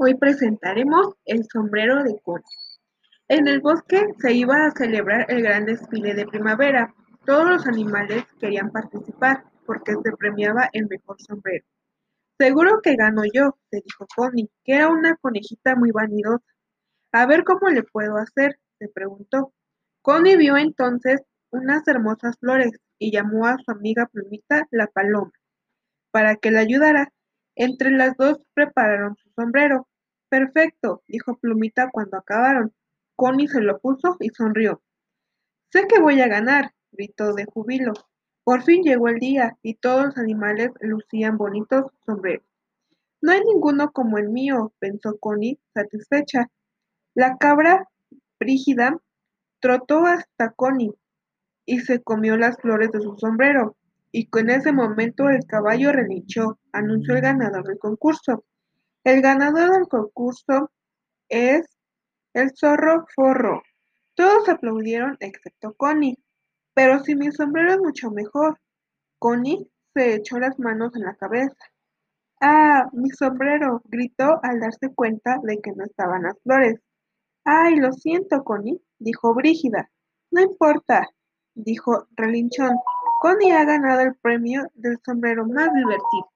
Hoy presentaremos el sombrero de Connie. En el bosque se iba a celebrar el gran desfile de primavera. Todos los animales querían participar porque se premiaba el mejor sombrero. Seguro que gano yo, se dijo Connie, que era una conejita muy vanidosa. A ver cómo le puedo hacer, se preguntó. Connie vio entonces unas hermosas flores y llamó a su amiga Plumita la paloma para que la ayudara. Entre las dos prepararon su sombrero. Perfecto, dijo Plumita cuando acabaron. Connie se lo puso y sonrió. Sé que voy a ganar, gritó de júbilo. Por fin llegó el día y todos los animales lucían bonitos sombreros. No hay ninguno como el mío, pensó Connie, satisfecha. La cabra Brígida trotó hasta Connie y se comió las flores de su sombrero. Y con ese momento el caballo relinchó, anunció el ganador del concurso. El ganador del concurso es el zorro forro. Todos aplaudieron excepto Connie. Pero si mi sombrero es mucho mejor. Connie se echó las manos en la cabeza. ¡Ah, mi sombrero! gritó al darse cuenta de que no estaban las flores. ¡Ay, lo siento, Connie! dijo Brígida. No importa, dijo Relinchón. Connie ha ganado el premio del sombrero más divertido.